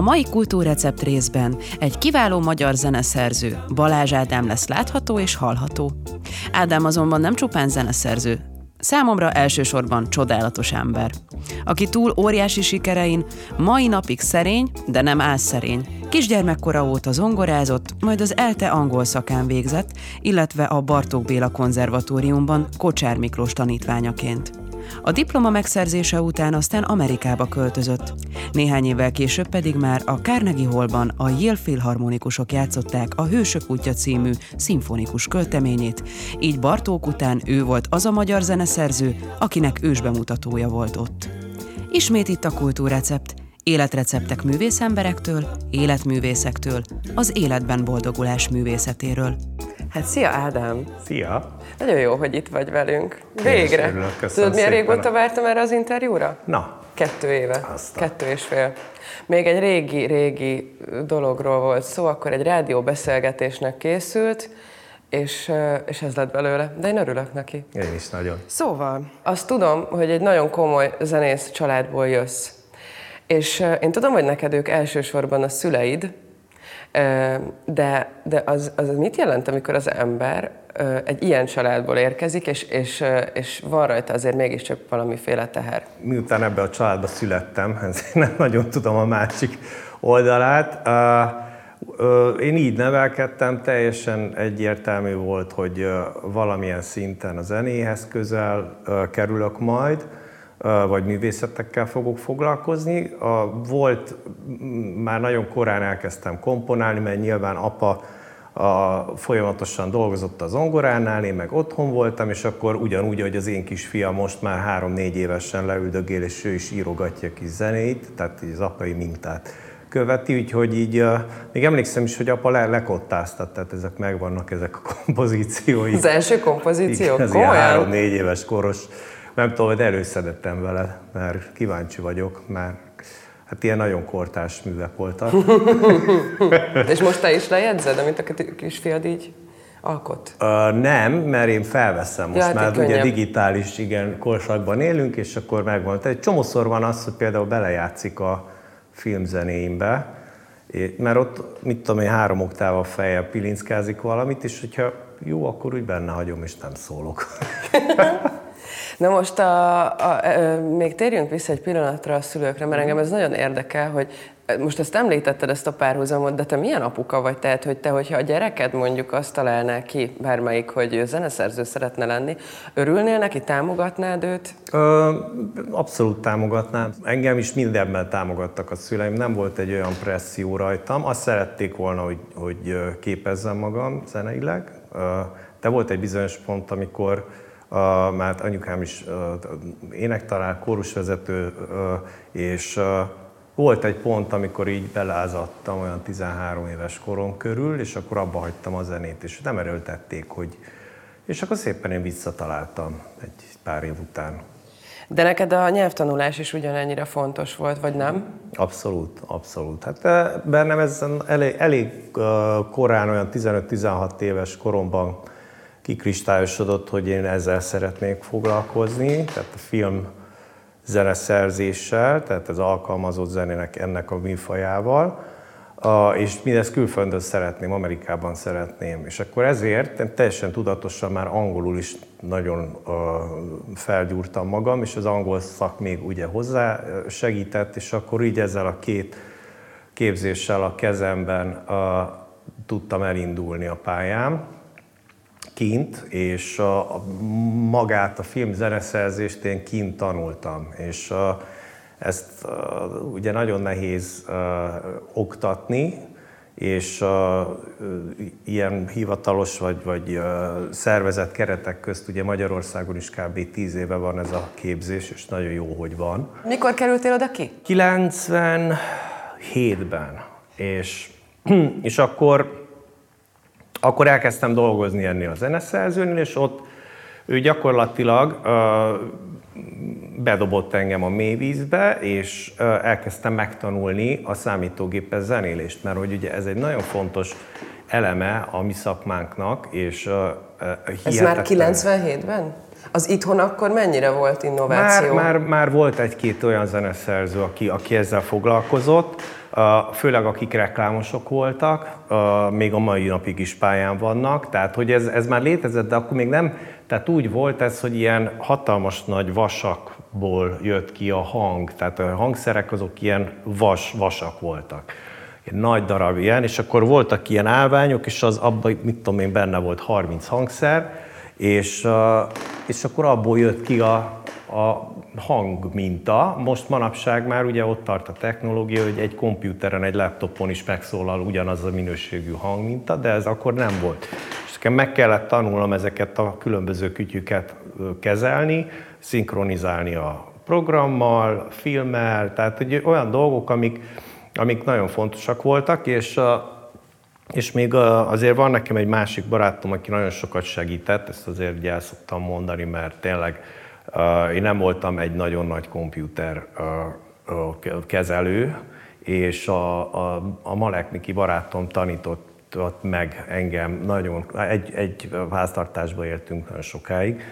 A mai kultúrrecept részben egy kiváló magyar zeneszerző, Balázs Ádám lesz látható és hallható. Ádám azonban nem csupán zeneszerző, Számomra elsősorban csodálatos ember, aki túl óriási sikerein mai napig szerény, de nem álszerény. Kisgyermekkora óta zongorázott, majd az ELTE angol szakán végzett, illetve a Bartók Béla konzervatóriumban Kocsár Miklós tanítványaként. A diploma megszerzése után aztán Amerikába költözött. Néhány évvel később pedig már a Carnegie Hallban a Yale Philharmonikusok játszották a Hősök útja című szimfonikus költeményét, így Bartók után ő volt az a magyar zeneszerző, akinek ősbemutatója volt ott. Ismét itt a kultúrrecept, életreceptek művészemberektől, életművészektől, az életben boldogulás művészetéről. Hát szia Ádám! Szia! Nagyon jó, hogy itt vagy velünk. Végre! Örülök, Tudod, milyen régóta vártam erre az interjúra? Na. Kettő éve. Aztán. Kettő és fél. Még egy régi, régi dologról volt szó, akkor egy rádió beszélgetésnek készült, és, és ez lett belőle. De én örülök neki. Én is nagyon. Szóval, azt tudom, hogy egy nagyon komoly zenész családból jössz. És én tudom, hogy neked ők elsősorban a szüleid, de, de az, az mit jelent, amikor az ember egy ilyen családból érkezik, és, és, és van rajta azért mégiscsak valamiféle teher? Miután ebbe a családba születtem, ezért nem nagyon tudom a másik oldalát. Én így nevelkedtem, teljesen egyértelmű volt, hogy valamilyen szinten a zenéhez közel kerülök majd, vagy művészetekkel fogok foglalkozni. Volt, már nagyon korán elkezdtem komponálni, mert nyilván apa a, folyamatosan dolgozott az zongoránál, én meg otthon voltam, és akkor ugyanúgy, hogy az én kisfiam most már három-négy évesen leüldögél, és ő is írogatja kis zenéit, tehát az apai mintát követi, úgyhogy így, még emlékszem is, hogy apa le, lekottáztat, tehát ezek megvannak, ezek a kompozíciói. Az első kompozíció? Ilyen három-négy éves koros, nem tudom, hogy előszedettem vele, mert kíváncsi vagyok, mert Hát ilyen nagyon kortás művek voltak. És most te is lejegyzed, amit a kisfiad így alkot? Uh, nem, mert én felveszem most ja, már, ugye digitális igen, korszakban élünk, és akkor megvan. Tehát egy csomószor van az, hogy például belejátszik a filmzenéimbe, mert ott, mit tudom én, három oktával fejjel pilinckázik valamit, és hogyha jó, akkor úgy benne hagyom, és nem szólok. Na most a, a, a, még térjünk vissza egy pillanatra a szülőkre, mert engem ez nagyon érdekel, hogy most ezt említetted, ezt a párhuzamot, de te milyen apuka vagy? Tehát, hogy te, hogyha a gyereked mondjuk azt találná ki, bármelyik, hogy zeneszerző szeretne lenni, örülnél neki, támogatnád őt? Ö, abszolút támogatnám. Engem is mindenben támogattak a szüleim, nem volt egy olyan presszió rajtam. Azt szerették volna, hogy, hogy képezzem magam zeneileg, de volt egy bizonyos pont, amikor uh, mert anyukám is uh, énektanár, kórusvezető, uh, és uh, volt egy pont, amikor így belázadtam olyan 13 éves korom körül, és akkor abba hagytam a zenét, és nem erőltették, hogy... És akkor szépen én visszataláltam egy pár év után. De neked a nyelvtanulás is ugyanennyire fontos volt, vagy nem? Abszolút, abszolút. Hát bennem ez elég, elég korán, olyan 15-16 éves koromban kikristályosodott, hogy én ezzel szeretnék foglalkozni, tehát a film zeneszerzéssel, tehát az alkalmazott zenének ennek a műfajával, és mindezt külföldön szeretném, Amerikában szeretném. És akkor ezért teljesen tudatosan már angolul is nagyon felgyúrtam magam, és az angol szak még ugye hozzá segített, és akkor így ezzel a két képzéssel a kezemben tudtam elindulni a pályám kint, és a, a, magát a film zeneszerzést én kint tanultam, és a, ezt a, ugye nagyon nehéz a, oktatni, és a, ilyen hivatalos vagy, vagy a, szervezett keretek közt ugye Magyarországon is kb. 10 éve van ez a képzés, és nagyon jó, hogy van. Mikor kerültél oda ki? 97-ben, és, és akkor akkor elkezdtem dolgozni ennél a zeneszerzőnél, és ott ő gyakorlatilag bedobott engem a mélyvízbe, és elkezdtem megtanulni a számítógépes zenélést, mert hogy ugye ez egy nagyon fontos eleme a mi szakmánknak, és uh, Ez már 97-ben? Az itthon akkor mennyire volt innováció? Már, már, már volt egy-két olyan zeneszerző, aki, aki ezzel foglalkozott, főleg akik reklámosok voltak, még a mai napig is pályán vannak, tehát hogy ez, ez már létezett, de akkor még nem, tehát úgy volt ez, hogy ilyen hatalmas nagy vasakból jött ki a hang, tehát a hangszerek azok ilyen vas, vasak voltak. Ilyen nagy darab ilyen, és akkor voltak ilyen állványok, és az abban, mit tudom én, benne volt 30 hangszer, és, és akkor abból jött ki a, a hangminta. Most manapság már ugye ott tart a technológia, hogy egy komputeren, egy laptopon is megszólal ugyanaz a minőségű hangminta, de ez akkor nem volt. És nekem meg kellett tanulnom ezeket a különböző kütyüket kezelni, szinkronizálni a programmal, filmmel, tehát hogy olyan dolgok, amik, amik nagyon fontosak voltak, és és még azért van nekem egy másik barátom, aki nagyon sokat segített, ezt azért ugye el szoktam mondani, mert tényleg én nem voltam egy nagyon nagy komputer kezelő, és a, a, a Malek barátom tanított meg engem nagyon, egy, egy háztartásba éltünk nagyon sokáig,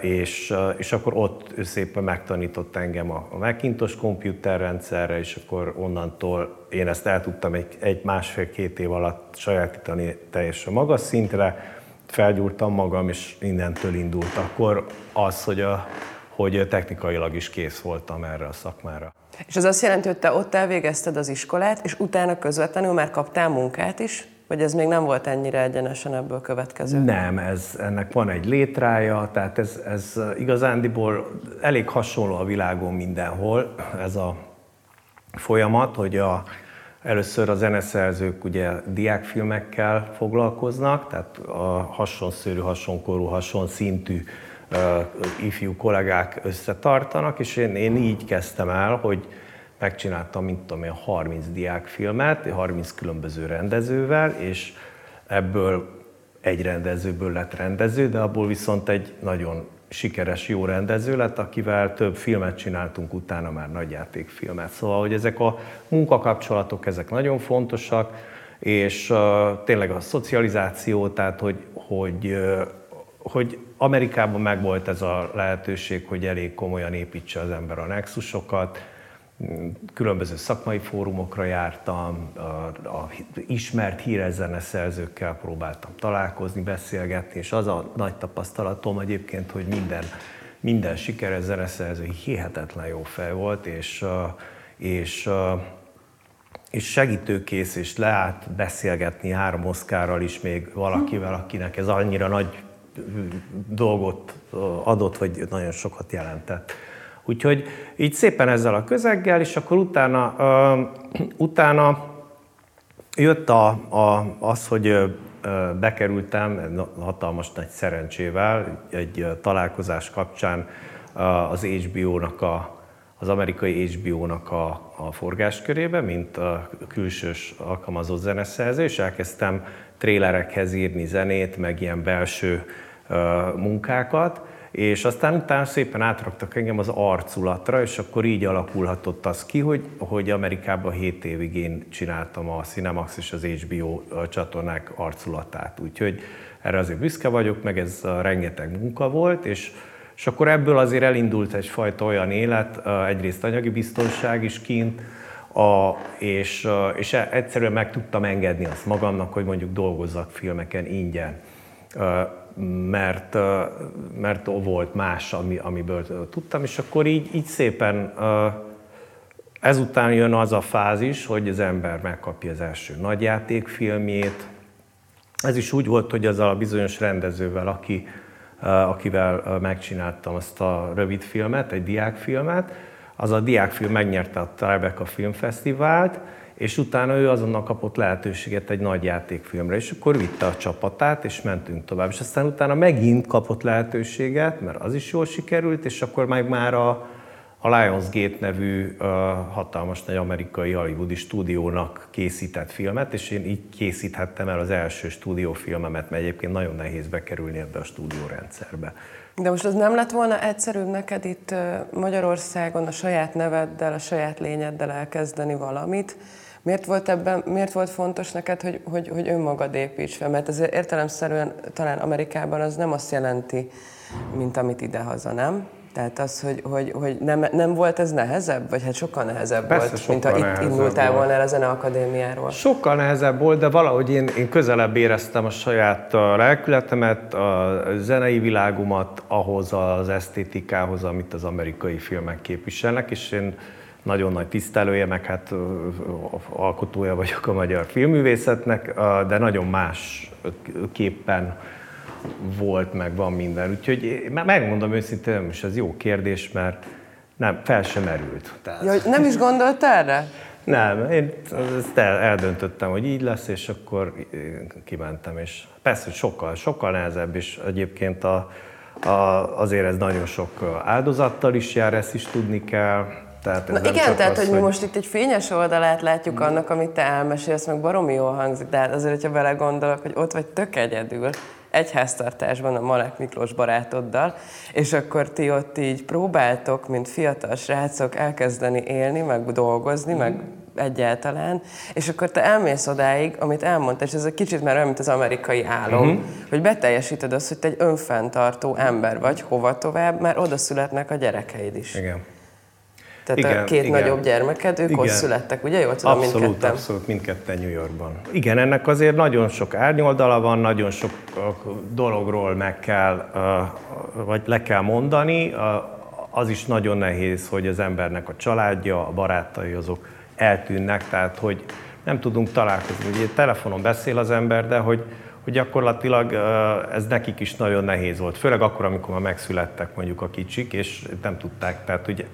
és, és akkor ott ő szépen megtanított engem a, a Macintosh komputerrendszerre, és akkor onnantól én ezt el tudtam egy, egy másfél-két év alatt sajátítani teljesen magas szintre, felgyúrtam magam, és innentől indult akkor az, hogy, a, hogy technikailag is kész voltam erre a szakmára. És az azt jelenti, hogy te ott elvégezted az iskolát, és utána közvetlenül már kaptál munkát is? Vagy ez még nem volt ennyire egyenesen ebből következő? Nem, ez, ennek van egy létrája, tehát ez, ez igazándiból elég hasonló a világon mindenhol, ez a folyamat, hogy a, Először a zeneszerzők ugye diákfilmekkel foglalkoznak, tehát a hasonszörű, hasonkorú, hasonszintű ifjú kollégák összetartanak, és én, én így kezdtem el, hogy megcsináltam, mint tudom én, 30 diákfilmet, 30 különböző rendezővel, és ebből egy rendezőből lett rendező, de abból viszont egy nagyon sikeres, jó rendező lett, akivel több filmet csináltunk, utána már nagyjátékfilmet. Szóval, hogy ezek a munkakapcsolatok, ezek nagyon fontosak, és uh, tényleg a szocializáció, tehát hogy, hogy, uh, hogy Amerikában megvolt ez a lehetőség, hogy elég komolyan építse az ember a nexusokat, különböző szakmai fórumokra jártam, a, a ismert híres zeneszerzőkkel próbáltam találkozni, beszélgetni, és az a nagy tapasztalatom egyébként, hogy minden, minden sikeres zeneszerző hihetetlen jó fej volt, és, és, és segítőkész, és leállt beszélgetni három oszkárral is még valakivel, akinek ez annyira nagy dolgot adott, vagy nagyon sokat jelentett. Úgyhogy így szépen ezzel a közeggel, és akkor utána, uh, utána jött a, a, az, hogy bekerültem hatalmas nagy szerencsével egy találkozás kapcsán az HBO-nak a, az amerikai HBO-nak a, a forgáskörébe, mint a külsős alkalmazott zeneszerző, és elkezdtem trélerekhez írni zenét, meg ilyen belső uh, munkákat, és aztán utána szépen átraktak engem az arculatra, és akkor így alakulhatott az ki, hogy, hogy Amerikában 7 évig én csináltam a Cinemax és az HBO csatornák arculatát. Úgyhogy erre azért büszke vagyok, meg ez rengeteg munka volt, és, és akkor ebből azért elindult egyfajta olyan élet, egyrészt anyagi biztonság is kint, a, és, és e, egyszerűen meg tudtam engedni azt magamnak, hogy mondjuk dolgozzak filmeken ingyen mert, mert volt más, ami, amiből tudtam, és akkor így, így szépen ezután jön az a fázis, hogy az ember megkapja az első nagyjátékfilmjét. Ez is úgy volt, hogy azzal a bizonyos rendezővel, aki, akivel megcsináltam azt a rövid filmet, egy diákfilmet, az a diákfilm megnyerte a Tribeca Filmfesztivált, és utána ő azonnal kapott lehetőséget egy nagy játékfilmre, és akkor vitte a csapatát, és mentünk tovább. És aztán utána megint kapott lehetőséget, mert az is jól sikerült, és akkor meg már a, a Lionsgate nevű uh, hatalmas nagy amerikai hollywoodi stúdiónak készített filmet, és én így készíthettem el az első stúdiófilmemet, mert egyébként nagyon nehéz bekerülni ebbe a stúdiórendszerbe. De most az nem lett volna egyszerűbb neked itt Magyarországon a saját neveddel, a saját lényeddel elkezdeni valamit, Miért volt, ebben, miért volt fontos neked, hogy, hogy, hogy önmagad építs fel? Mert ez értelemszerűen talán Amerikában az nem azt jelenti, mint amit idehaza, nem? Tehát az, hogy, hogy, hogy nem, nem volt ez nehezebb? Vagy hát sokkal nehezebb Persze, volt, sokkal mint ha itt indultál volna el a Zeneakadémiáról. Sokkal nehezebb volt, de valahogy én, én közelebb éreztem a saját lelkületemet, a zenei világomat ahhoz az esztétikához, amit az amerikai filmek képviselnek, és én nagyon nagy tisztelője, meg hát alkotója vagyok a magyar filmművészetnek, de nagyon más képpen volt, meg van minden. Úgyhogy megmondom őszintén, nem is ez jó kérdés, mert nem, fel sem merült. Tehát... Ja, nem is gondolt erre? Nem, én ezt el, eldöntöttem, hogy így lesz, és akkor kimentem, és persze, hogy sokkal, sokkal nehezebb, és egyébként a, a, azért ez nagyon sok áldozattal is jár, ezt is tudni kell, tehát ez Na igen, tehát az, hogy mi most itt egy fényes oldalát látjuk mm. annak, amit te elmesélsz, meg baromi jól hangzik, de hát azért, hogyha belegondolok, hogy ott vagy tök egyedül, egy háztartásban a Malek Miklós barátoddal, és akkor ti ott így próbáltok, mint fiatal srácok elkezdeni élni, meg dolgozni, mm. meg egyáltalán, és akkor te elmész odáig, amit elmondtál, és ez egy kicsit már olyan, mint az amerikai álom, uh-huh. hogy beteljesíted azt, hogy te egy önfenntartó ember vagy, hova tovább, mert oda születnek a gyerekeid is. Igen. Tehát igen, a két igen. nagyobb gyermeked, ők igen. ott születtek, ugye? Jól tudom, abszolút, mindketten? Abszolút, mindketten New Yorkban. Igen, ennek azért nagyon sok árnyoldala van, nagyon sok dologról meg kell, vagy le kell mondani. Az is nagyon nehéz, hogy az embernek a családja, a barátai azok eltűnnek, tehát hogy nem tudunk találkozni. Ugye telefonon beszél az ember, de hogy, hogy gyakorlatilag ez nekik is nagyon nehéz volt. Főleg akkor, amikor már megszülettek mondjuk a kicsik, és nem tudták, tehát hogy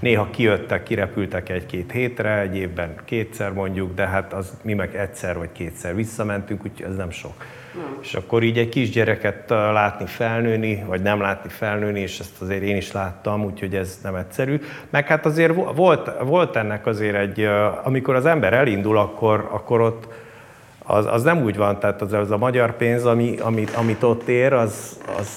Néha kijöttek, kirepültek egy-két hétre, egy évben kétszer mondjuk, de hát az mi meg egyszer vagy kétszer visszamentünk, úgyhogy ez nem sok. Nem. És akkor így egy kisgyereket látni felnőni, vagy nem látni felnőni, és ezt azért én is láttam, úgyhogy ez nem egyszerű. Meg hát azért volt, volt ennek azért egy, amikor az ember elindul, akkor, akkor ott az, az nem úgy van, tehát az, az a magyar pénz, ami, amit, amit ott ér, az, az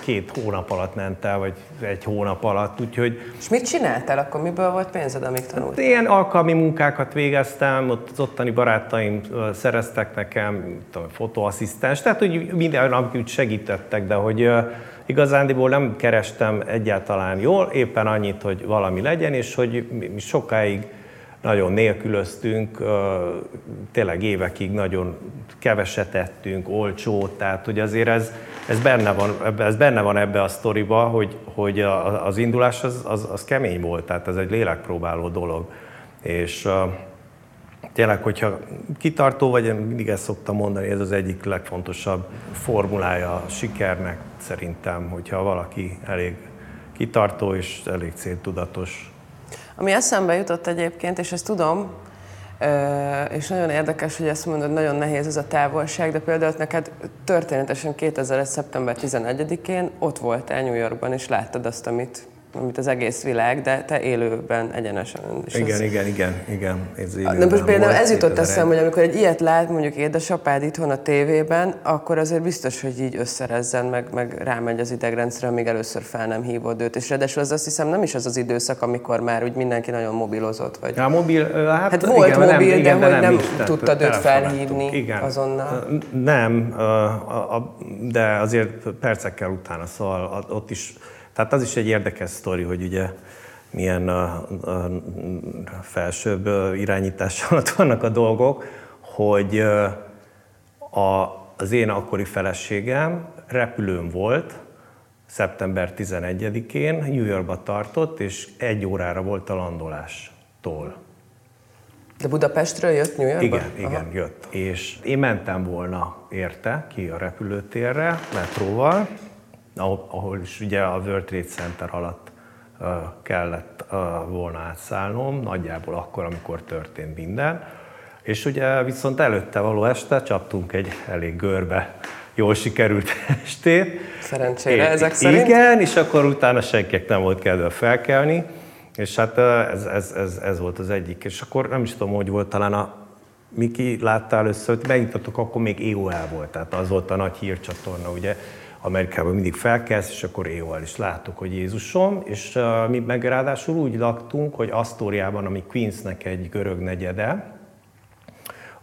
két hónap alatt ment el, vagy egy hónap alatt, úgyhogy... És mit csináltál akkor? Miből volt pénzed, amíg tanultál? Ilyen alkalmi munkákat végeztem, ott az ottani barátaim szereztek nekem, tudom, fotóasszisztens, tehát hogy minden, amit segítettek, de hogy igazándiból nem kerestem egyáltalán jól, éppen annyit, hogy valami legyen, és hogy sokáig nagyon nélkülöztünk, tényleg évekig nagyon keveset ettünk, olcsó, tehát hogy azért ez, ez, benne, van, ez benne van ebbe a sztoriba, hogy, hogy az indulás az, az, az kemény volt, tehát ez egy lélekpróbáló dolog. És tényleg, hogyha kitartó vagy, mindig ezt szoktam mondani, ez az egyik legfontosabb formulája a sikernek szerintem, hogyha valaki elég kitartó és elég céltudatos. Ami eszembe jutott egyébként, és ezt tudom, és nagyon érdekes, hogy ezt mondod, nagyon nehéz ez a távolság, de például neked történetesen 2001. szeptember 11-én ott voltál New Yorkban, és láttad azt, amit amit az egész világ, de te élőben egyenesen. És igen, az... igen, igen, igen. Ez de most például ez jutott eszem, hogy amikor egy ilyet lát mondjuk édesapád itthon a tévében, akkor azért biztos, hogy így összerezzen, meg, meg rámegy az idegrendszerre, amíg először fel nem hívod őt. És ráadásul az azt hiszem nem is az az időszak, amikor már úgy mindenki nagyon mobilozott. Vagy... Ja, mobil, hát, hát volt igen, mobil, nem, igen, de, de hogy nem, nem tudtad őt felhívni igen. azonnal. Nem, de azért percekkel utána, szóval ott is tehát az is egy érdekes sztori, hogy ugye milyen a, a felsőbb irányítás alatt vannak a dolgok, hogy a, az én akkori feleségem repülőn volt, szeptember 11-én, New Yorkba tartott, és egy órára volt a landolástól. De Budapestről jött New Yorkba? Igen, igen, Aha. jött. És én mentem volna érte ki a repülőtérre metróval, ahol is ugye a World Trade Center alatt kellett volna átszállnom, nagyjából akkor, amikor történt minden. És ugye viszont előtte való este csaptunk egy elég görbe, jól sikerült estét. Szerencsére ezek szerint? Igen, és akkor utána senkinek nem volt kedve felkelni, és hát ez, ez, ez, ez volt az egyik. És akkor nem is tudom, hogy volt, talán a Miki látta először, hogy megnyitottuk, akkor még EOL volt, tehát az volt a nagy hírcsatorna, ugye Amerikában mindig felkelsz, és akkor éjjel is látok, hogy Jézusom, és uh, mi meg ráadásul úgy laktunk, hogy Asztóriában, ami Queensnek egy görög negyede,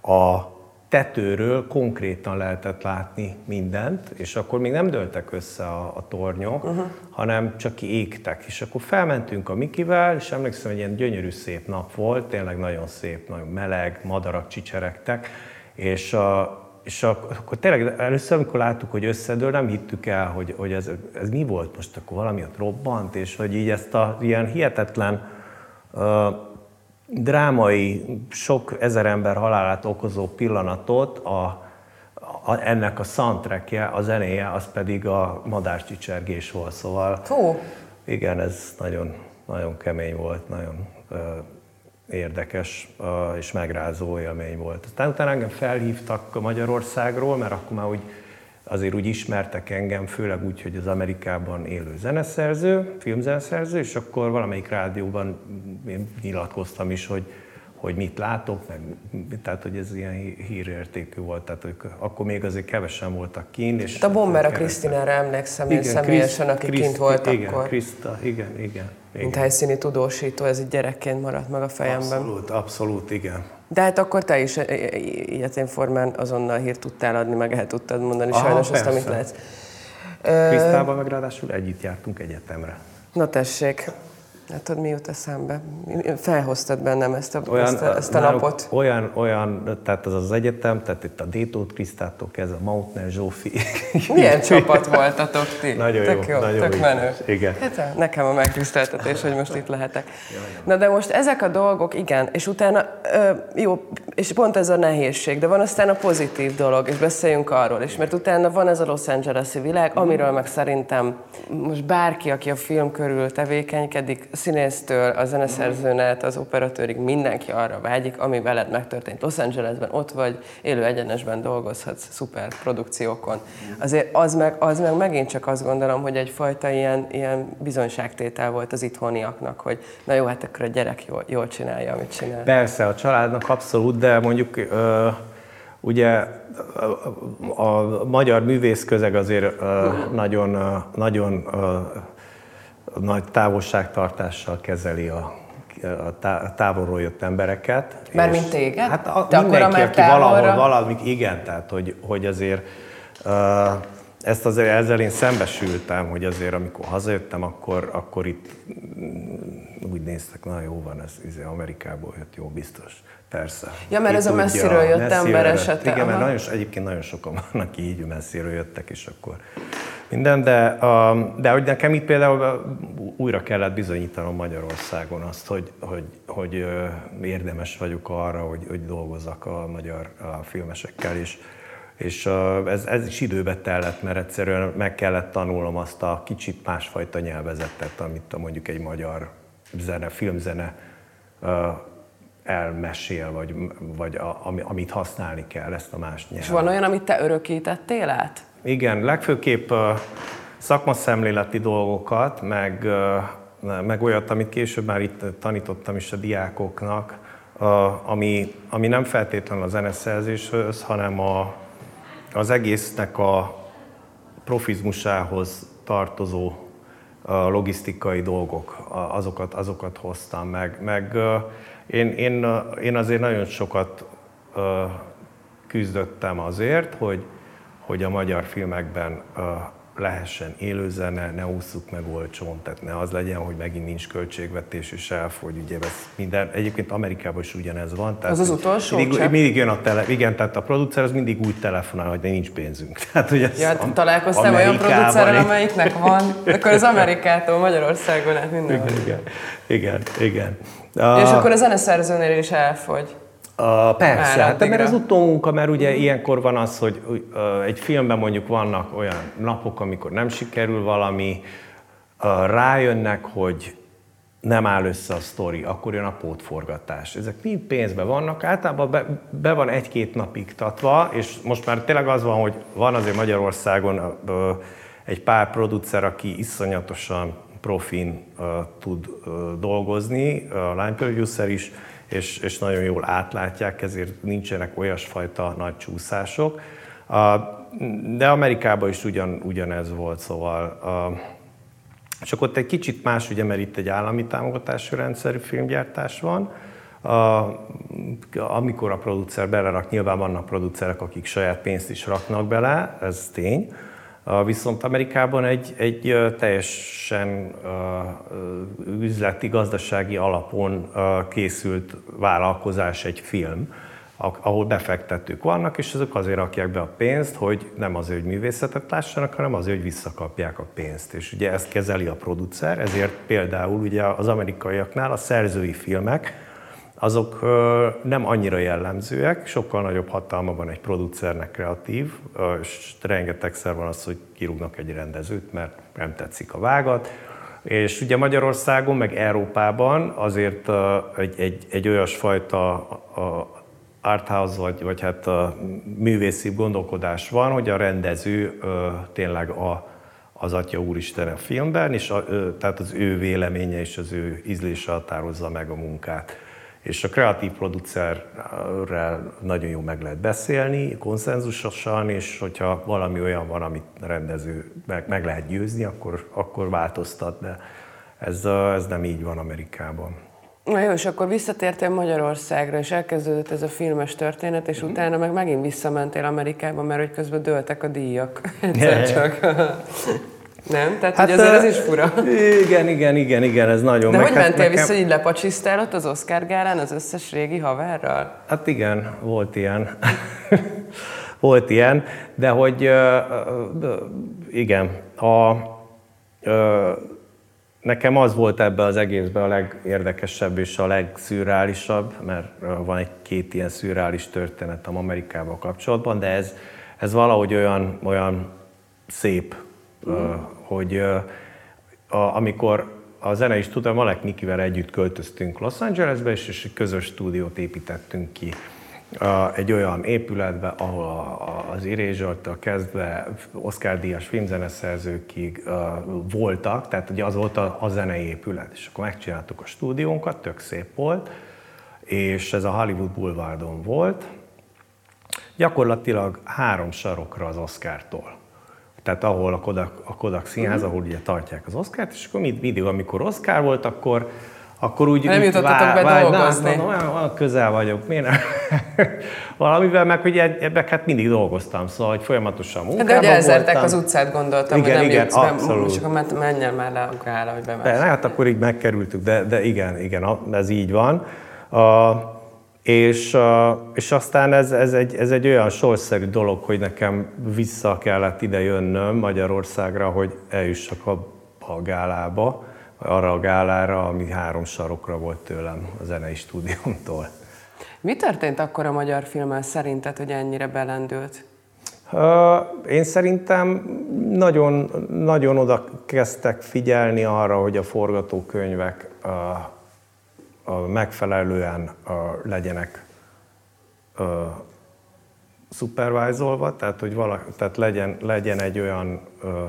a tetőről konkrétan lehetett látni mindent, és akkor még nem dőltek össze a, a tornyok, uh-huh. hanem csak égtek. És akkor felmentünk a Mikivel, és emlékszem, hogy ilyen gyönyörű szép nap volt, tényleg nagyon szép, nagyon meleg, madarak csicseregtek, és, a, és akkor tényleg először, amikor láttuk, hogy összedől, nem hittük el, hogy, hogy ez, ez mi volt most, akkor valami ott robbant, és hogy így ezt a ilyen hihetetlen uh, drámai, sok ezer ember halálát okozó pillanatot a, a, ennek a soundtrackje, a zenéje, az pedig a madárcsicsergés volt. Szóval Hú. igen, ez nagyon, nagyon kemény volt, nagyon uh, érdekes és megrázó élmény volt. Aztán utána engem felhívtak Magyarországról, mert akkor már úgy azért úgy ismertek engem, főleg úgy, hogy az Amerikában élő zeneszerző, filmzeneszerző, és akkor valamelyik rádióban én nyilatkoztam is, hogy, hogy mit látok, meg, tehát hogy ez ilyen hírértékű volt, tehát hogy akkor még azért kevesen voltak kint. És hát a Bomber a Krisztinára emlékszem igen, én személyesen, aki Kriszt, kint volt igen, akkor. Kriszta, igen, igen, igen. Mint helyszíni tudósító, ez egy gyerekként maradt meg a fejemben. Abszolút, abszolút, igen. De hát akkor te is ilyetén formán azonnal hírt tudtál adni, meg el tudtad mondani Aha, sajnos persze. azt, amit látsz. Krisztában meg ráadásul együtt jártunk egyetemre. Na tessék, Látod, mi jut eszembe? Felhoztad bennem ezt a, olyan, ezt a, ezt a napot. Olyan, olyan, tehát az az egyetem, tehát itt a Détót Krisztától kezdve a Mautner Zsófi. Milyen csapat voltatok ti? Nagyon tök jó, jó nagyon tök jó. menő. Igen. Hát, nekem a megtiszteltetés, hogy most itt lehetek. Na de most ezek a dolgok, igen, és utána, jó, és pont ez a nehézség, de van aztán a pozitív dolog, és beszéljünk arról is, mert utána van ez a Los Angeles-i világ, amiről meg szerintem most bárki, aki a film körül tevékenykedik, színésztől, a zeneszerzőnet, az operatőrig mindenki arra vágyik, ami veled megtörtént Los Angelesben, ott vagy, élő egyenesben dolgozhatsz, szuper produkciókon. Azért az meg, az meg megint csak azt gondolom, hogy egyfajta ilyen, ilyen bizonyságtétel volt az itthoniaknak, hogy na jó, hát akkor a gyerek jól, jól csinálja, amit csinál. Persze, a családnak abszolút, de mondjuk ö, ugye a, magyar művészközeg azért ö, nagyon, nagyon ö, nagy távolságtartással kezeli a, a távolról jött embereket. Mármint téged? Hát a, Te mindenki, aki valahol, valami, igen, tehát hogy, hogy azért uh, ezt azért ezzel én szembesültem, hogy azért amikor hazajöttem, akkor, akkor itt mm, úgy néztek, na jó van, ez, ez Amerikából jött, jó, biztos. Persze. Ja, mert ez a messziről jött messziről ember esete. Igen, mert nagyon, egyébként nagyon sokan vannak így, messziről jöttek, és akkor minden, de, de hogy nekem itt például újra kellett bizonyítanom Magyarországon azt, hogy, hogy, hogy érdemes vagyok arra, hogy, hogy dolgozzak a magyar filmesekkel is. És ez, ez is időbe tellett, mert egyszerűen meg kellett tanulnom azt a kicsit másfajta nyelvezetet, amit mondjuk egy magyar zene, filmzene elmesél, vagy, vagy a, amit használni kell, ezt a más nyelvet. És van olyan, amit te örökítettél át? Igen, legfőképp szakmaszemléleti dolgokat, meg, meg olyat, amit később már itt tanítottam is a diákoknak, ami, ami nem feltétlenül a zeneszerzéshez, hanem a, az egésznek a profizmusához tartozó logisztikai dolgok, azokat, azokat hoztam meg. meg én, én, én azért nagyon sokat küzdöttem azért, hogy, hogy a magyar filmekben lehessen élőzene, ne ússzuk meg olcsón, tehát ne az legyen, hogy megint nincs költségvetés, és elfogy, ugye ez minden, egyébként Amerikában is ugyanez van. Tehát az az utolsó mindig, mindig jön a tele, igen, tehát a producer az mindig úgy telefonál, hogy nincs pénzünk. Tehát, hogy ez ja, találkoztam olyan producerrel, amelyiknek van, akkor az Amerikától Magyarországon át minden. Igen, igen, igen, igen. És akkor a zeneszerzőnél is elfogy. Uh, persze, hát, mert ez utómunka, mert ugye mm. ilyenkor van az, hogy uh, egy filmben mondjuk vannak olyan napok, amikor nem sikerül valami, uh, rájönnek, hogy nem áll össze a sztori, akkor jön a pótforgatás. Ezek mind pénzben vannak, általában be, be van egy-két napig tatva, és most már tényleg az van, hogy van azért Magyarországon uh, egy pár producer, aki iszonyatosan profin uh, tud uh, dolgozni, a line producer is, és, és nagyon jól átlátják, ezért nincsenek olyasfajta nagy csúszások. De Amerikában is ugyan, ugyanez volt, szóval csak ott egy kicsit más, ugye, mert itt egy állami támogatású rendszerű filmgyártás van, a, amikor a producer belerak, nyilván vannak producerek, akik saját pénzt is raknak bele, ez tény, Viszont Amerikában egy, egy teljesen üzleti, gazdasági alapon készült vállalkozás, egy film, ahol befektetők vannak, és azok azért rakják be a pénzt, hogy nem azért, hogy művészetet lássanak, hanem azért, hogy visszakapják a pénzt. És ugye ezt kezeli a producer, ezért például ugye az amerikaiaknál a szerzői filmek, azok nem annyira jellemzőek, sokkal nagyobb hatalma van egy producernek kreatív, és rengetegszer van az, hogy kirúgnak egy rendezőt, mert nem tetszik a vágat. És ugye Magyarországon, meg Európában azért egy, egy, egy olyasfajta arthouse, vagy, vagy hát művészi gondolkodás van, hogy a rendező tényleg a, az Atya Úristen a filmben, és a, tehát az ő véleménye és az ő ízlése határozza meg a munkát és a kreatív producerrel nagyon jó meg lehet beszélni, konszenzusosan, és hogyha valami olyan van, amit a rendező meg, meg lehet győzni, akkor, akkor változtat, de ez, ez nem így van Amerikában. Na jó, és akkor visszatértél Magyarországra, és elkezdődött ez a filmes történet, és mm. utána meg megint visszamentél Amerikába, mert hogy közben dőltek a díjak. Egyszer csak. Nem? Tehát, hát, azért ez is fura. Igen, igen, igen, igen, ez nagyon. De meg, hogy hát mentél nekem... vissza, hogy lepacsisztál ott az Oscar gálán az összes régi haverral? Hát igen, volt ilyen. volt ilyen, de hogy uh, igen, a, uh, nekem az volt ebbe az egészben a legérdekesebb és a legszürreálisabb, mert van egy két ilyen szürreális történetem Amerikával kapcsolatban, de ez, ez valahogy olyan, olyan szép hogy amikor a zene is tudta, Malek Nikivel együtt költöztünk Los Angelesbe, és, és egy közös stúdiót építettünk ki. Egy olyan épületbe, ahol az Irézsoltól kezdve Oscar Díjas filmzeneszerzőkig voltak, tehát ugye az volt a, a zenei épület, és akkor megcsináltuk a stúdiónkat, tök szép volt, és ez a Hollywood Boulevardon volt, gyakorlatilag három sarokra az Oscar-tól tehát ahol a Kodak, a Kodak színház, ahol ugye tartják az Oscárt, és akkor mindig, amikor Oscar volt, akkor akkor úgy... Nem jutottatok be vá, dolgozni. Na, olyan, olyan közel vagyok, miért nem? Valamivel meg, hogy ebben hát mindig dolgoztam, szóval hogy folyamatosan munkában De hogy elzertek az utcát, gondoltam, igen, hogy nem igen, jutsz abszolút. be, csak akkor menjen már le a gála, hogy bemász. De, hát akkor így megkerültük, de, de igen, igen, ez így van. A, és, és aztán ez, ez, egy, ez egy olyan sorszerű dolog, hogy nekem vissza kellett ide jönnöm Magyarországra, hogy eljussak a, a gálába, arra a gálára, ami három sarokra volt tőlem a zenei stúdiómtól. Mi történt akkor a magyar filmmel szerinted, hogy ennyire belendült? Én szerintem nagyon, nagyon oda kezdtek figyelni arra, hogy a forgatókönyvek megfelelően legyenek szupervájzolva, tehát hogy vala, tehát legyen, legyen egy olyan ö,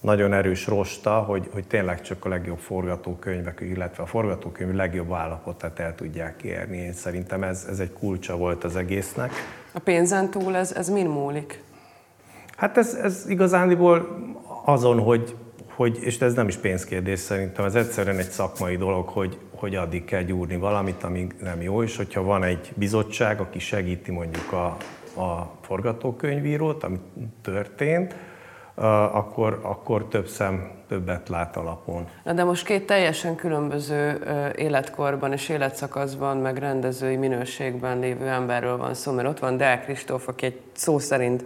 nagyon erős rosta, hogy, hogy tényleg csak a legjobb forgatókönyvek, illetve a forgatókönyv legjobb állapotát el tudják érni. Én szerintem ez, ez egy kulcsa volt az egésznek. A pénzen túl ez, ez min múlik? Hát ez, ez igazándiból azon, hogy, hogy, és ez nem is pénzkérdés szerintem, ez egyszerűen egy szakmai dolog, hogy, hogy addig kell gyúrni valamit, amíg nem jó, és hogyha van egy bizottság, aki segíti mondjuk a, a forgatókönyvírót, ami történt, akkor, akkor több szem többet lát alapon. Na de most két teljesen különböző életkorban és életszakaszban, meg rendezői minőségben lévő emberről van szó, mert ott van Deák Kristóf, aki egy szó szerint,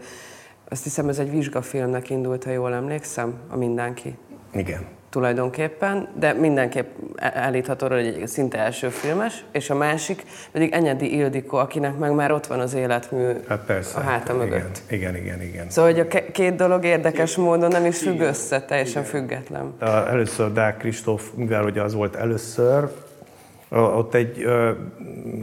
azt hiszem ez egy vizsgafilmnek indult, ha jól emlékszem, a Mindenki. Igen tulajdonképpen, de mindenképp e- állítható, hogy egy szinte első filmes, és a másik pedig Enyedi Ildikó, akinek meg már ott van az életmű hát persze, a háta igen, mögött. Igen, igen, igen. Szóval, hogy a két dolog érdekes módon nem is függ össze, teljesen igen. független. Először Dák Kristóf, mivel ugye az volt először, ott egy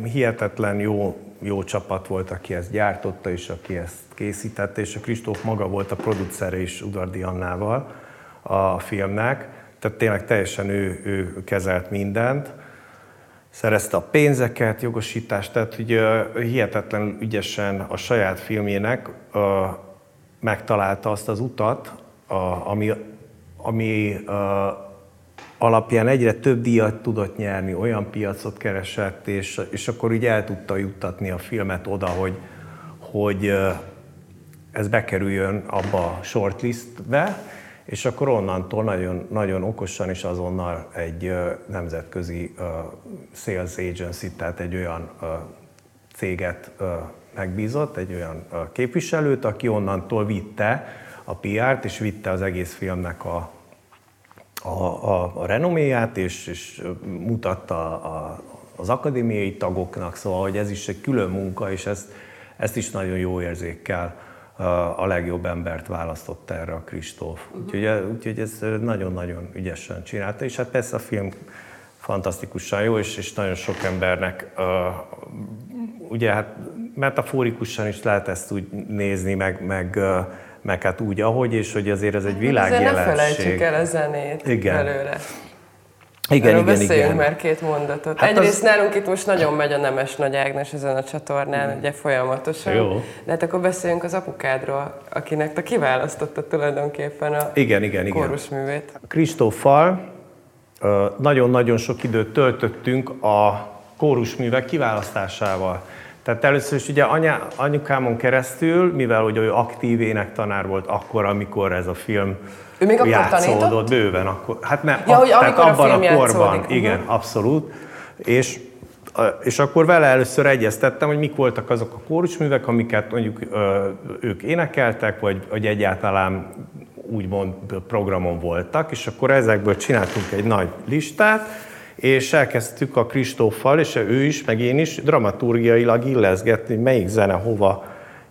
hihetetlen jó, jó csapat volt, aki ezt gyártotta és aki ezt készítette, és a Kristóf maga volt a producere is Udvardi Annával a filmnek, tehát tényleg teljesen ő, ő kezelt mindent, szerezte a pénzeket, jogosítást, tehát hogy hihetetlen ügyesen a saját filmjének megtalálta azt az utat, ami, ami alapján egyre több díjat tudott nyerni, olyan piacot keresett, és, és akkor így el tudta juttatni a filmet oda, hogy, hogy ez bekerüljön abba a shortlistbe, és akkor onnantól nagyon, nagyon okosan és azonnal egy nemzetközi sales agency, tehát egy olyan céget megbízott, egy olyan képviselőt, aki onnantól vitte a PR-t, és vitte az egész filmnek a, a, a, a renoméját, és, és mutatta a, az akadémiai tagoknak, szóval, hogy ez is egy külön munka, és ezt, ezt is nagyon jó érzékkel a legjobb embert választotta erre a Kristóf. Uh-huh. Úgyhogy, úgyhogy ez nagyon-nagyon ügyesen csinálta, és hát persze a film fantasztikusan jó, és, és nagyon sok embernek, uh, ugye hát metaforikusan is lehet ezt úgy nézni, meg, meg, uh, meg hát úgy, ahogy, és hogy azért ez egy világjelenség. Azért ne felejtsük el a zenét Igen. előre. Igen, Erről igen, beszéljünk igen. már két mondatot. Hát Egyrészt az- nálunk itt most nagyon megy a Nemes Nagy Ágnes ezen a csatornán, ugye folyamatosan. Jó. De hát akkor beszéljünk az apukádról, akinek te kiválasztottad tulajdonképpen a Igen, igen, igen. kórusművét. Kristóffal ö, nagyon-nagyon sok időt töltöttünk a kórusművek kiválasztásával. Tehát először is ugye anya, anyukámon keresztül, mivel hogy ő aktív énektanár volt akkor, amikor ez a film Ő még akkor játszódott, tanított? bőven akkor. Hát nem, Ja, hogy tehát a abban film a korban, játszódik. Mhm. igen, abszolút. És és akkor vele először egyeztettem, hogy mik voltak azok a kórusművek, amiket mondjuk ők énekeltek, vagy, vagy egyáltalán úgymond programon voltak, és akkor ezekből csináltunk egy nagy listát, és elkezdtük a Kristóffal, és ő is, meg én is dramaturgiailag illeszgetni, melyik zene hova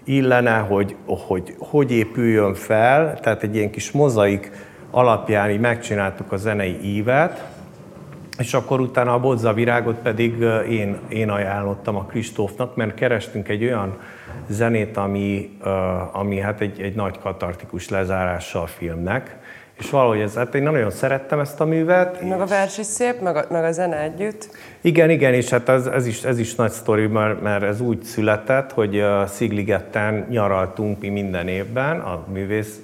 illene, hogy, hogy hogy épüljön fel, tehát egy ilyen kis mozaik alapján így megcsináltuk a zenei ívet, és akkor utána a Bodza virágot pedig én, én ajánlottam a Kristófnak, mert kerestünk egy olyan zenét, ami, ami hát egy, egy nagy katartikus lezárása a filmnek, és valahogy ez, hát én nagyon szerettem ezt a művet. Meg a vers is szép, meg a, meg a zene együtt. Igen, igen, és hát ez, ez, is, ez is nagy sztori, mert, mert ez úgy született, hogy a Szigligetten nyaraltunk mi minden évben a művész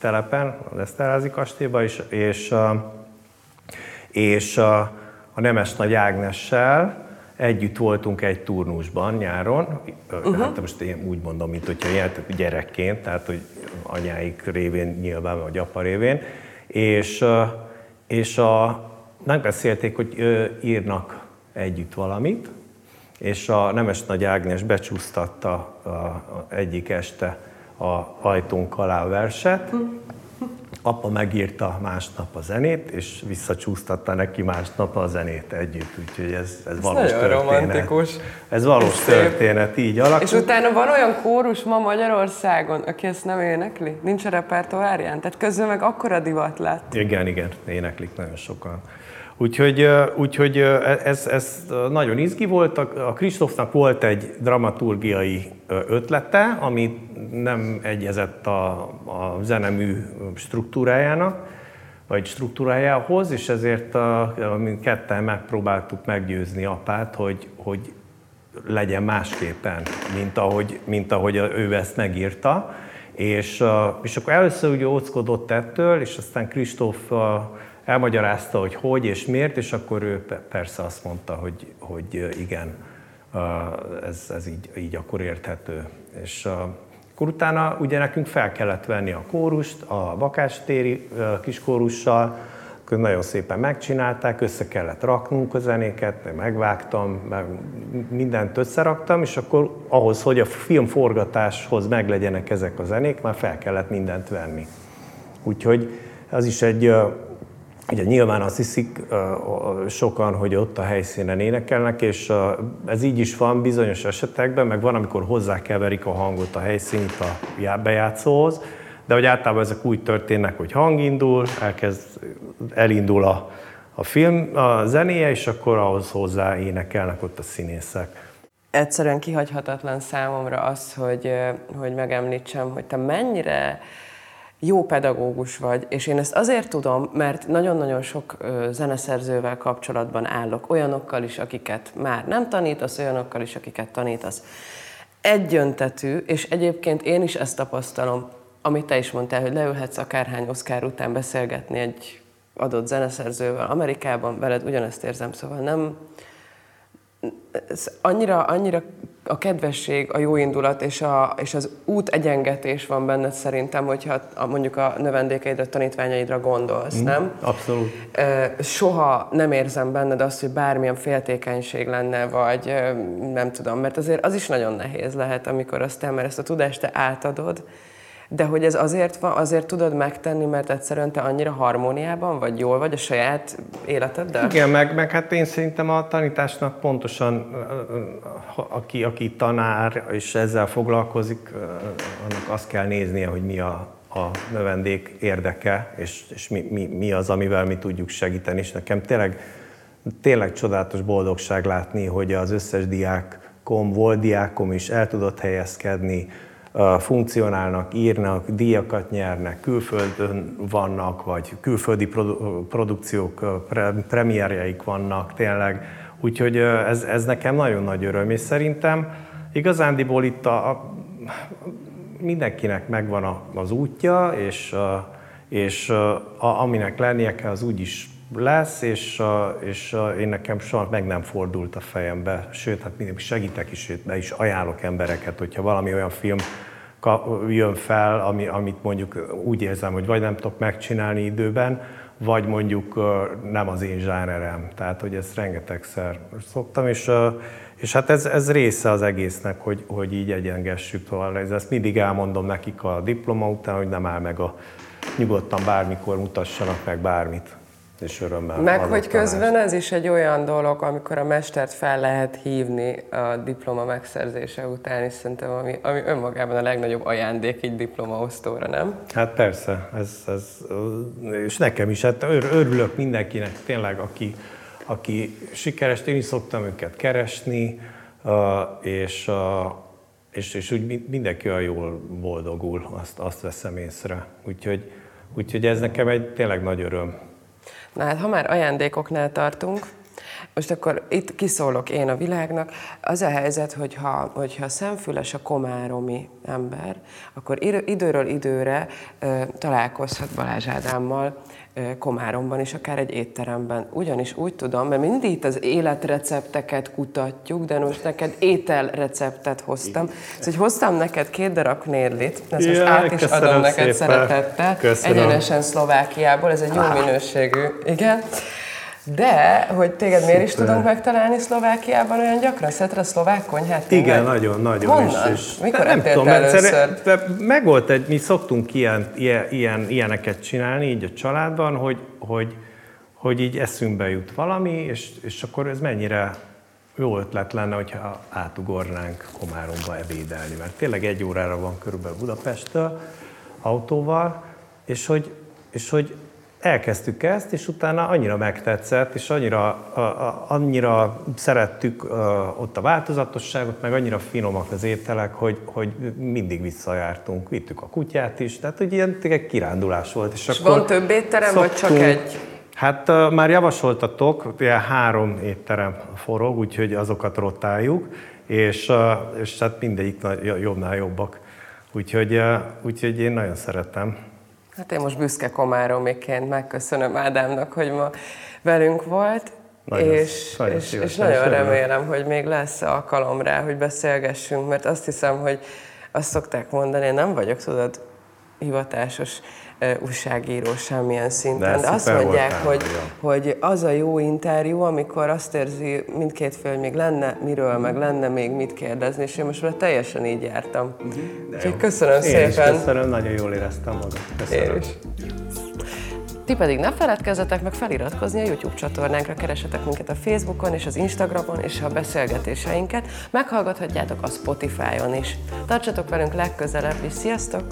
telepen, az Eszterházi kastélyban, és, és, és a, a Nemes Nagy Ágnessel együtt voltunk egy turnusban nyáron, uh-huh. hát most én úgy mondom, mint hogyha éltek gyerekként, tehát hogy anyáik révén nyilván, vagy apa révén, és, és a, megbeszélték, hogy írnak együtt valamit, és a Nemes Nagy Ágnes becsúsztatta a, a egyik este a ajtónk alá verset, apa megírta másnap a zenét, és visszacsúsztatta neki másnap a zenét együtt, úgyhogy ez, ez valós nagyon történet. romantikus. Ez valós szép. történet, így alakult. És utána van olyan kórus ma Magyarországon, aki ezt nem énekli? Nincs a repertoárján? Tehát közben meg akkora divat lett. Igen, igen, éneklik nagyon sokan. Úgyhogy, úgyhogy ö, ez, ez nagyon izgi volt. A Kristófnak volt egy dramaturgiai ötlete, ami nem egyezett a, a zenemű struktúrájának, vagy struktúrájához, és ezért a, mint ketten megpróbáltuk meggyőzni apát, hogy, hogy legyen másképpen, mint ahogy, mint ahogy ő ezt megírta. És, és akkor először ugye óckodott ettől, és aztán Kristóf elmagyarázta, hogy hogy és miért, és akkor ő pe- persze azt mondta, hogy, hogy igen, ez, ez így, így akkor érthető. És akkor utána ugye nekünk fel kellett venni a kórust, a vakástéri kiskórussal, akkor nagyon szépen megcsinálták, össze kellett raknunk a zenéket, megvágtam, meg mindent összeraktam, és akkor ahhoz, hogy a filmforgatáshoz meglegyenek ezek a zenék, már fel kellett mindent venni. Úgyhogy az is egy, ugye nyilván azt hiszik sokan, hogy ott a helyszínen énekelnek, és ez így is van bizonyos esetekben, meg van, amikor hozzákeverik a hangot a helyszínt a já- bejátszóhoz, de hogy általában ezek úgy történnek, hogy hang indul, elkezd, elindul a, a film, a zenéje, és akkor ahhoz hozzá énekelnek ott a színészek. Egyszerűen kihagyhatatlan számomra az, hogy, hogy megemlítsem, hogy te mennyire jó pedagógus vagy, és én ezt azért tudom, mert nagyon-nagyon sok zeneszerzővel kapcsolatban állok, olyanokkal is, akiket már nem tanítasz, olyanokkal is, akiket tanítasz. Egyöntetű, és egyébként én is ezt tapasztalom, amit te is mondtál, hogy leülhetsz akárhány Oscar után beszélgetni egy adott zeneszerzővel Amerikában, veled ugyanezt érzem, szóval nem, ez annyira, annyira a kedvesség, a jó indulat és, a, és az út egyengetés van benned szerintem, hogyha a, mondjuk a növendékeidre, tanítványaidra gondolsz, mm, nem? Abszolút. Soha nem érzem benned azt, hogy bármilyen féltékenység lenne, vagy nem tudom, mert azért az is nagyon nehéz lehet, amikor azt te, mert ezt a tudást te átadod, de hogy ez azért van, azért tudod megtenni, mert egyszerűen te annyira harmóniában vagy, jól vagy a saját életeddel? Igen, meg, meg hát én szerintem a tanításnak pontosan, aki, aki tanár és ezzel foglalkozik, annak azt kell néznie, hogy mi a, a növendék érdeke, és, és mi, mi, mi az, amivel mi tudjuk segíteni. És nekem tényleg, tényleg csodálatos boldogság látni, hogy az összes diákom, volt diákom is el tudott helyezkedni, funkcionálnak, írnak, díjakat nyernek, külföldön vannak, vagy külföldi produ- produkciók, pre- premierjeik vannak tényleg. Úgyhogy ez, ez nekem nagyon nagy öröm, és szerintem igazándiból itt a, a mindenkinek megvan a, az útja, és, és a, aminek lennie kell, az úgy is lesz, és, és én nekem soha meg nem fordult a fejembe, sőt, hát mindig segítek is, be is ajánlok embereket, hogyha valami olyan film jön fel, ami, amit mondjuk úgy érzem, hogy vagy nem tudok megcsinálni időben, vagy mondjuk nem az én zsánerem. Tehát, hogy ezt rengetegszer szoktam, és, és hát ez, ez része az egésznek, hogy, hogy így egyengessük tovább. Ezt mindig elmondom nekik a diploma után, hogy nem áll meg a nyugodtan bármikor mutassanak meg bármit és örömmel. Meg hogy közben ez is egy olyan dolog, amikor a mestert fel lehet hívni a diploma megszerzése után, és szerintem ami, ami önmagában a legnagyobb ajándék egy diplomaosztóra, nem? Hát persze, ez, ez, és nekem is, hát örülök mindenkinek tényleg, aki, aki sikeres, én is szoktam őket keresni, és, és, és úgy mindenki olyan jól boldogul, azt, azt veszem észre. Úgyhogy, úgyhogy ez nekem egy tényleg nagy öröm. Na hát, ha már ajándékoknál tartunk, most akkor itt kiszólok én a világnak. Az a helyzet, hogyha, hogyha szemfüles a komáromi ember, akkor időről időre ö, találkozhat Balázs Ádámmal Komáromban is, akár egy étteremben. Ugyanis úgy tudom, mert mindig itt az életrecepteket kutatjuk, de most neked ételreceptet hoztam. Szóval hoztam neked két darab knérlit, ezt most át is adom neked szépen. szeretettel, köszönöm. egyenesen Szlovákiából, ez egy jó minőségű, igen. De, hogy téged miért is tudunk megtalálni Szlovákiában olyan gyakran? Szereted a szlovák konyhát? Igen, meg? nagyon, nagyon. Honnan? És, és Mikor nem tudom, először? Meg volt egy, mi szoktunk ilyen, ilyen, ilyeneket csinálni így a családban, hogy, hogy, hogy így eszünkbe jut valami, és, és akkor ez mennyire jó ötlet lenne, hogyha átugornánk Komáromba ebédelni, mert tényleg egy órára van körülbelül Budapesttől autóval, és hogy, és hogy elkezdtük ezt, és utána annyira megtetszett, és annyira, a, a, annyira szerettük a, ott a változatosságot, meg annyira finomak az ételek, hogy, hogy mindig visszajártunk. Vittük a kutyát is, tehát hogy ilyen egy kirándulás volt. És, és akkor van több étterem, szoktunk, vagy csak egy? Hát uh, már javasoltatok, ilyen három étterem forog, úgyhogy azokat rotáljuk, és, uh, és hát mindegyik jobbnál jobbak. Úgyhogy, uh, úgyhogy én nagyon szeretem. Hát én most büszke komáromiként megköszönöm Ádámnak, hogy ma velünk volt, nagyon, és, nagyon és, és nagyon remélem, hogy még lesz alkalom rá, hogy beszélgessünk, mert azt hiszem, hogy azt szokták mondani, én nem vagyok, tudod, hivatásos újságíró semmilyen szinten. De, de azt mondják, hogy, hogy az a jó interjú, amikor azt érzi mindkét fél, hogy még lenne miről, meg lenne még mit kérdezni, és én most már teljesen így jártam. Uh-huh. Úgyhogy köszönöm én szépen. Is köszönöm, nagyon jól éreztem magam. Köszönöm. Én is. Ti pedig ne feledkezzetek meg feliratkozni a YouTube csatornánkra, keresetek minket a Facebookon és az Instagramon, és a beszélgetéseinket meghallgathatjátok a Spotify-on is. Tartsatok velünk legközelebb is, sziasztok!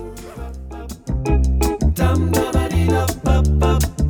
dum dum dee dum dum.